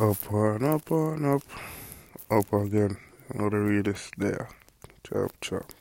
Up and up and up. Up again. Now the read this there. Chop chop.